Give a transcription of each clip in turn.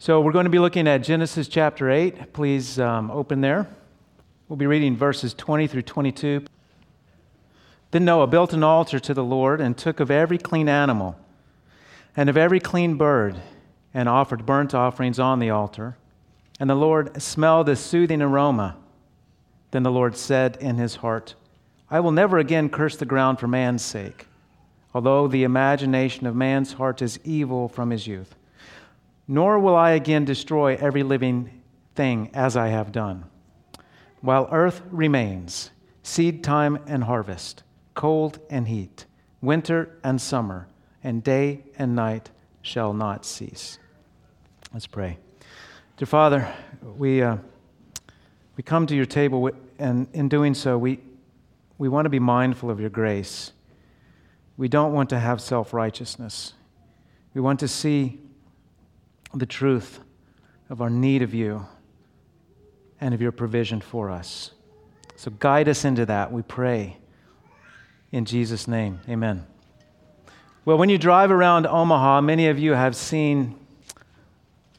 So we're going to be looking at Genesis chapter 8. Please um, open there. We'll be reading verses 20 through 22. Then Noah built an altar to the Lord and took of every clean animal and of every clean bird and offered burnt offerings on the altar. And the Lord smelled a soothing aroma. Then the Lord said in his heart, I will never again curse the ground for man's sake, although the imagination of man's heart is evil from his youth nor will I again destroy every living thing as I have done. While earth remains, seed time and harvest, cold and heat, winter and summer, and day and night shall not cease. Let's pray. Dear Father, we, uh, we come to your table, and in doing so, we, we want to be mindful of your grace. We don't want to have self righteousness. We want to see the truth of our need of you and of your provision for us. So guide us into that, we pray. In Jesus' name, amen. Well, when you drive around Omaha, many of you have seen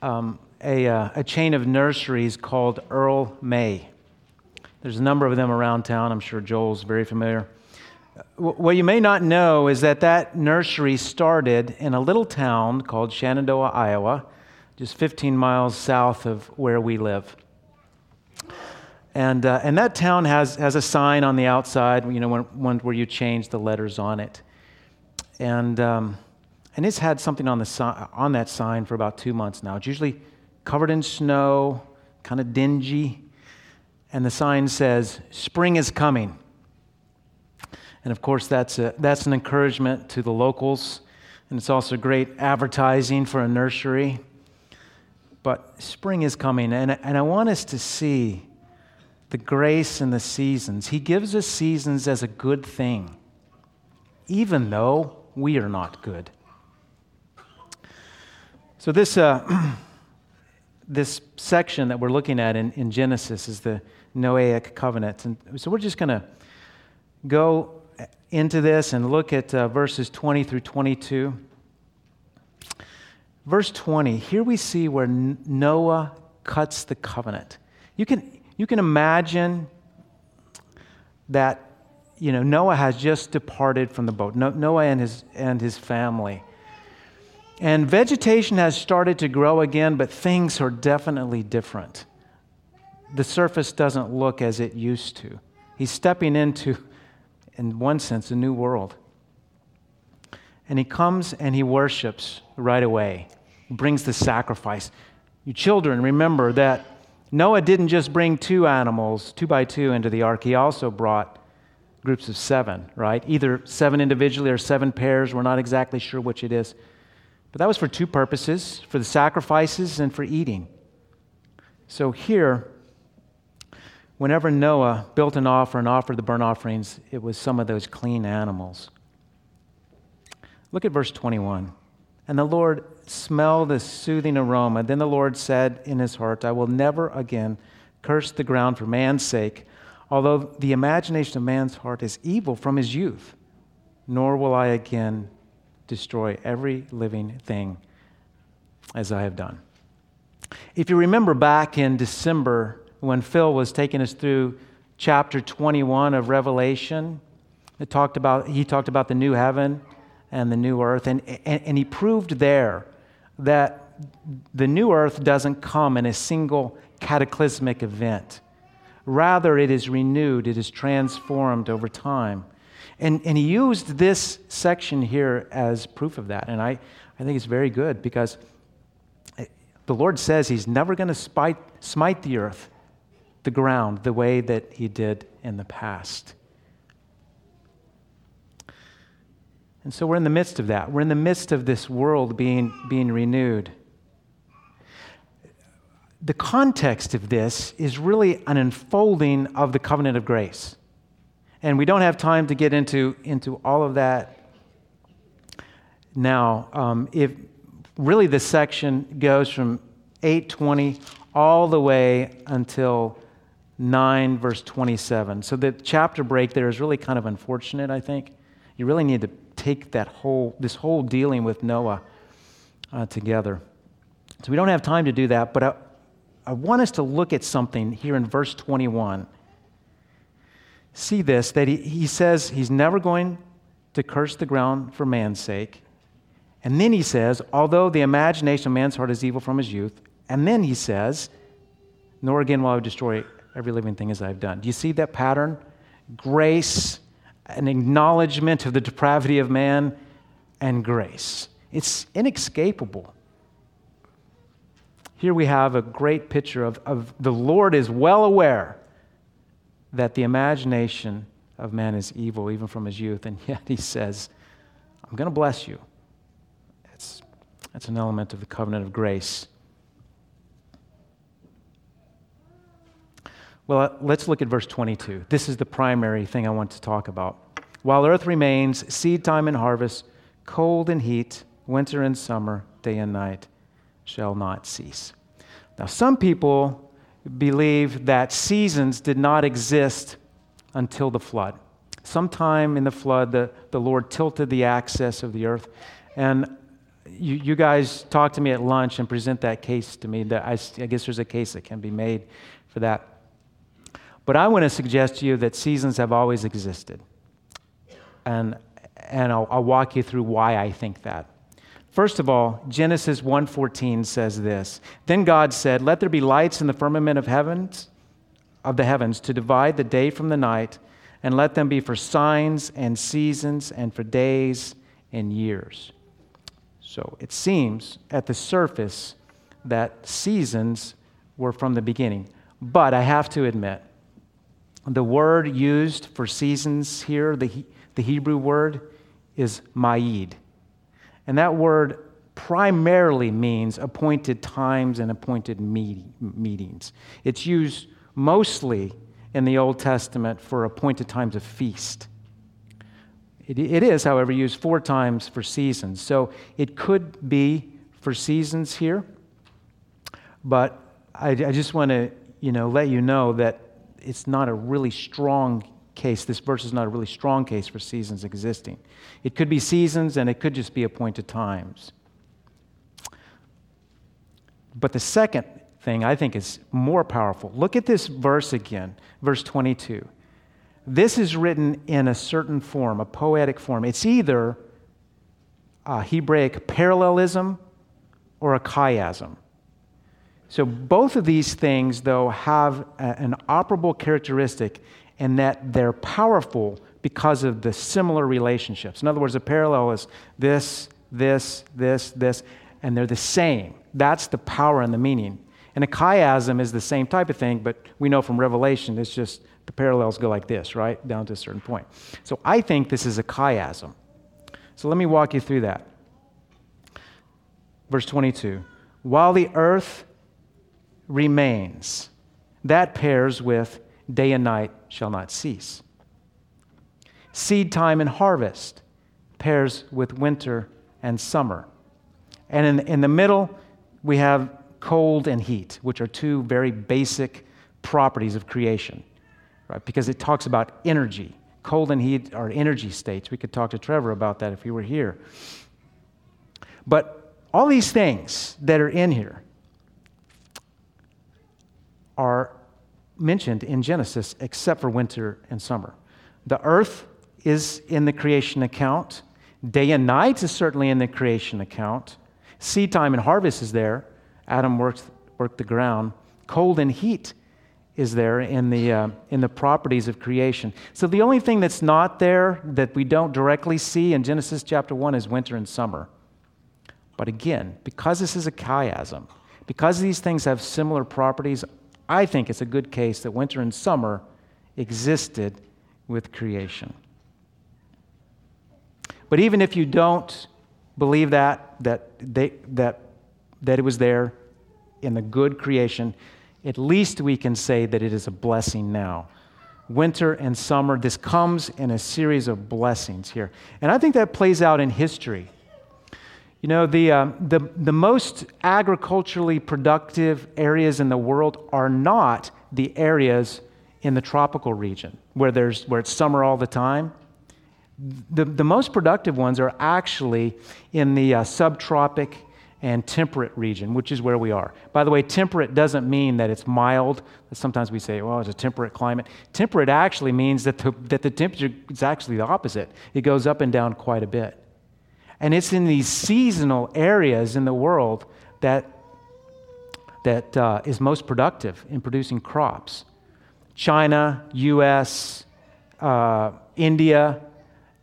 um, a, uh, a chain of nurseries called Earl May. There's a number of them around town. I'm sure Joel's very familiar. What you may not know is that that nursery started in a little town called Shenandoah, Iowa, just 15 miles south of where we live. And, uh, and that town has, has a sign on the outside, you know, when, where you change the letters on it. And, um, and it's had something on, the si- on that sign for about two months now. It's usually covered in snow, kind of dingy. And the sign says, Spring is coming. And of course, that's, a, that's an encouragement to the locals. And it's also great advertising for a nursery. But spring is coming, and, and I want us to see the grace in the seasons. He gives us seasons as a good thing, even though we are not good. So, this, uh, this section that we're looking at in, in Genesis is the Noahic covenant. And so, we're just going to go into this and look at uh, verses 20 through 22. Verse 20, here we see where Noah cuts the covenant. You can, you can imagine that you know, Noah has just departed from the boat, Noah and his, and his family. And vegetation has started to grow again, but things are definitely different. The surface doesn't look as it used to. He's stepping into, in one sense, a new world. And he comes and he worships right away, brings the sacrifice. You children, remember that Noah didn't just bring two animals, two by two, into the ark, he also brought groups of seven, right? Either seven individually or seven pairs. We're not exactly sure which it is. But that was for two purposes for the sacrifices and for eating. So here, whenever Noah built an offer and offered the burnt offerings, it was some of those clean animals. Look at verse 21. And the Lord smelled the soothing aroma. Then the Lord said in his heart, I will never again curse the ground for man's sake, although the imagination of man's heart is evil from his youth, nor will I again destroy every living thing as I have done. If you remember back in December when Phil was taking us through chapter 21 of Revelation, it talked about, he talked about the new heaven and the new earth. And, and, and he proved there that the new earth doesn't come in a single cataclysmic event. Rather, it is renewed, it is transformed over time. And, and he used this section here as proof of that. And I, I think it's very good because the Lord says he's never going to smite, smite the earth, the ground, the way that he did in the past. And so we're in the midst of that. We're in the midst of this world being, being renewed. The context of this is really an unfolding of the covenant of grace. And we don't have time to get into, into all of that now. Um, if really the section goes from 820 all the way until 9 verse 27. So the chapter break there is really kind of unfortunate, I think. You really need to take that whole, this whole dealing with Noah uh, together. So we don't have time to do that, but I, I want us to look at something here in verse 21. See this that he, he says he's never going to curse the ground for man's sake. And then he says, although the imagination of man's heart is evil from his youth. And then he says, nor again will I destroy every living thing as I've done. Do you see that pattern? Grace, an acknowledgement of the depravity of man, and grace. It's inescapable. Here we have a great picture of, of the Lord is well aware that the imagination of man is evil, even from his youth, and yet he says, I'm going to bless you. It's, that's an element of the covenant of grace. Well, uh, let's look at verse 22. This is the primary thing I want to talk about. While earth remains, seed time and harvest, cold and heat, winter and summer, day and night shall not cease. Now, some people believe that seasons did not exist until the flood. Sometime in the flood, the, the Lord tilted the axis of the earth. And you, you guys talk to me at lunch and present that case to me. That I, I guess there's a case that can be made for that. But I want to suggest to you that seasons have always existed. And, and I'll, I'll walk you through why I think that. First of all, Genesis 1:14 says this. Then God said, "Let there be lights in the firmament of heavens of the heavens to divide the day from the night, and let them be for signs and seasons and for days and years." So, it seems at the surface that seasons were from the beginning. But I have to admit, the word used for seasons here, the, the Hebrew word, is ma'id. And that word primarily means appointed times and appointed meeting, meetings. It's used mostly in the Old Testament for appointed times of feast. It, it is, however, used four times for seasons. So it could be for seasons here, but I, I just want to you know, let you know that it's not a really strong case. This verse is not a really strong case for seasons existing. It could be seasons and it could just be appointed times. But the second thing I think is more powerful. Look at this verse again, verse 22. This is written in a certain form, a poetic form. It's either a Hebraic parallelism or a chiasm. So, both of these things, though, have a, an operable characteristic in that they're powerful because of the similar relationships. In other words, a parallel is this, this, this, this, and they're the same. That's the power and the meaning. And a chiasm is the same type of thing, but we know from Revelation it's just the parallels go like this, right? Down to a certain point. So I think this is a chiasm. So let me walk you through that. Verse 22 While the earth remains. That pairs with day and night shall not cease. Seed time and harvest pairs with winter and summer. And in, in the middle, we have cold and heat, which are two very basic properties of creation, right? Because it talks about energy. Cold and heat are energy states. We could talk to Trevor about that if he were here. But all these things that are in here, are mentioned in Genesis except for winter and summer. The earth is in the creation account. Day and night is certainly in the creation account. Seed time and harvest is there. Adam worked, worked the ground. Cold and heat is there in the, uh, in the properties of creation. So the only thing that's not there that we don't directly see in Genesis chapter 1 is winter and summer. But again, because this is a chiasm, because these things have similar properties, I think it's a good case that winter and summer existed with creation. But even if you don't believe that, that, they, that, that it was there in the good creation, at least we can say that it is a blessing now. Winter and summer, this comes in a series of blessings here. And I think that plays out in history. You know, the, uh, the, the most agriculturally productive areas in the world are not the areas in the tropical region where, there's, where it's summer all the time. The, the most productive ones are actually in the uh, subtropic and temperate region, which is where we are. By the way, temperate doesn't mean that it's mild. Sometimes we say, well, it's a temperate climate. Temperate actually means that the, that the temperature is actually the opposite, it goes up and down quite a bit. And it's in these seasonal areas in the world that, that uh, is most productive in producing crops. China, US, uh, India,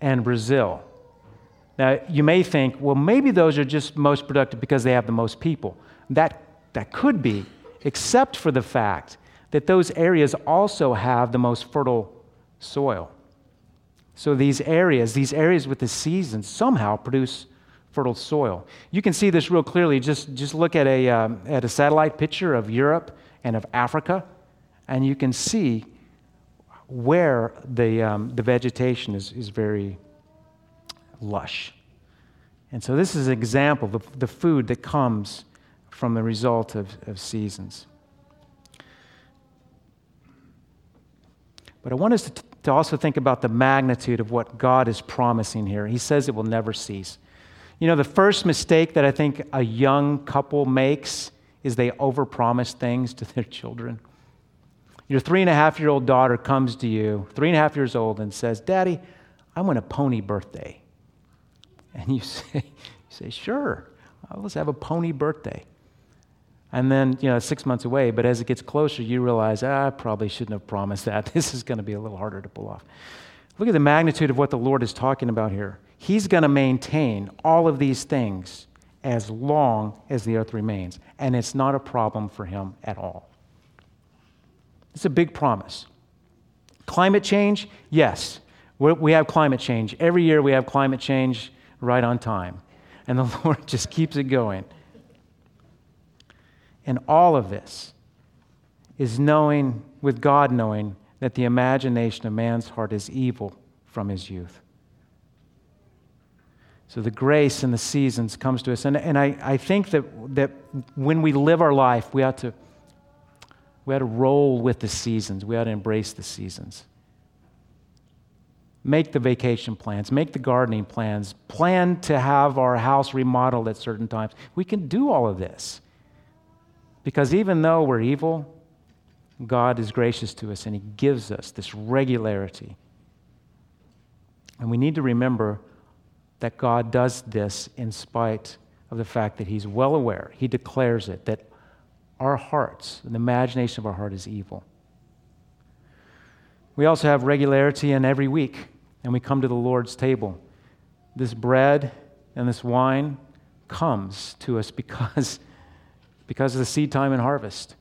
and Brazil. Now, you may think, well, maybe those are just most productive because they have the most people. That, that could be, except for the fact that those areas also have the most fertile soil. So these areas, these areas with the seasons, somehow produce fertile soil. You can see this real clearly. Just, just look at a, um, at a satellite picture of Europe and of Africa, and you can see where the, um, the vegetation is, is very lush. And so, this is an example of the food that comes from the result of, of seasons. But I want us to, to also think about the magnitude of what God is promising here. He says it will never cease. You know, the first mistake that I think a young couple makes is they overpromise things to their children. Your three and a half year old daughter comes to you, three and a half years old, and says, Daddy, I want a pony birthday. And you say, you say Sure, let's have a pony birthday. And then, you know, six months away, but as it gets closer, you realize, ah, I probably shouldn't have promised that. This is going to be a little harder to pull off. Look at the magnitude of what the Lord is talking about here. He's going to maintain all of these things as long as the earth remains. And it's not a problem for him at all. It's a big promise. Climate change? Yes. We have climate change. Every year we have climate change right on time. And the Lord just keeps it going. And all of this is knowing, with God knowing, that the imagination of man's heart is evil from his youth. So the grace and the seasons comes to us. And, and I, I think that, that when we live our life, we ought, to, we ought to roll with the seasons. We ought to embrace the seasons make the vacation plans, make the gardening plans, plan to have our house remodeled at certain times. We can do all of this. Because even though we're evil, God is gracious to us and He gives us this regularity. And we need to remember that God does this in spite of the fact that He's well aware, He declares it, that our hearts, the imagination of our heart is evil. We also have regularity in every week and we come to the Lord's table. This bread and this wine comes to us because, because of the seed time and harvest.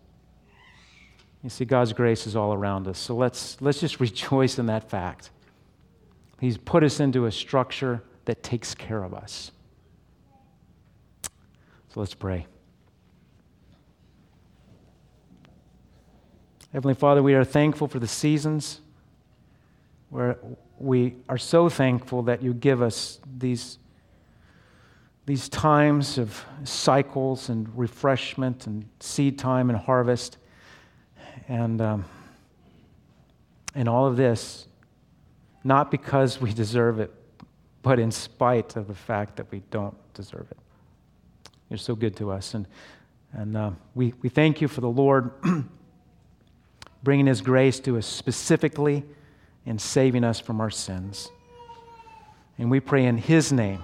You see, God's grace is all around us. So let's, let's just rejoice in that fact. He's put us into a structure that takes care of us. So let's pray. Heavenly Father, we are thankful for the seasons where we are so thankful that you give us these, these times of cycles and refreshment and seed time and harvest. And, um, and all of this, not because we deserve it, but in spite of the fact that we don't deserve it. You're so good to us. And, and uh, we, we thank you for the Lord bringing His grace to us specifically in saving us from our sins. And we pray in His name,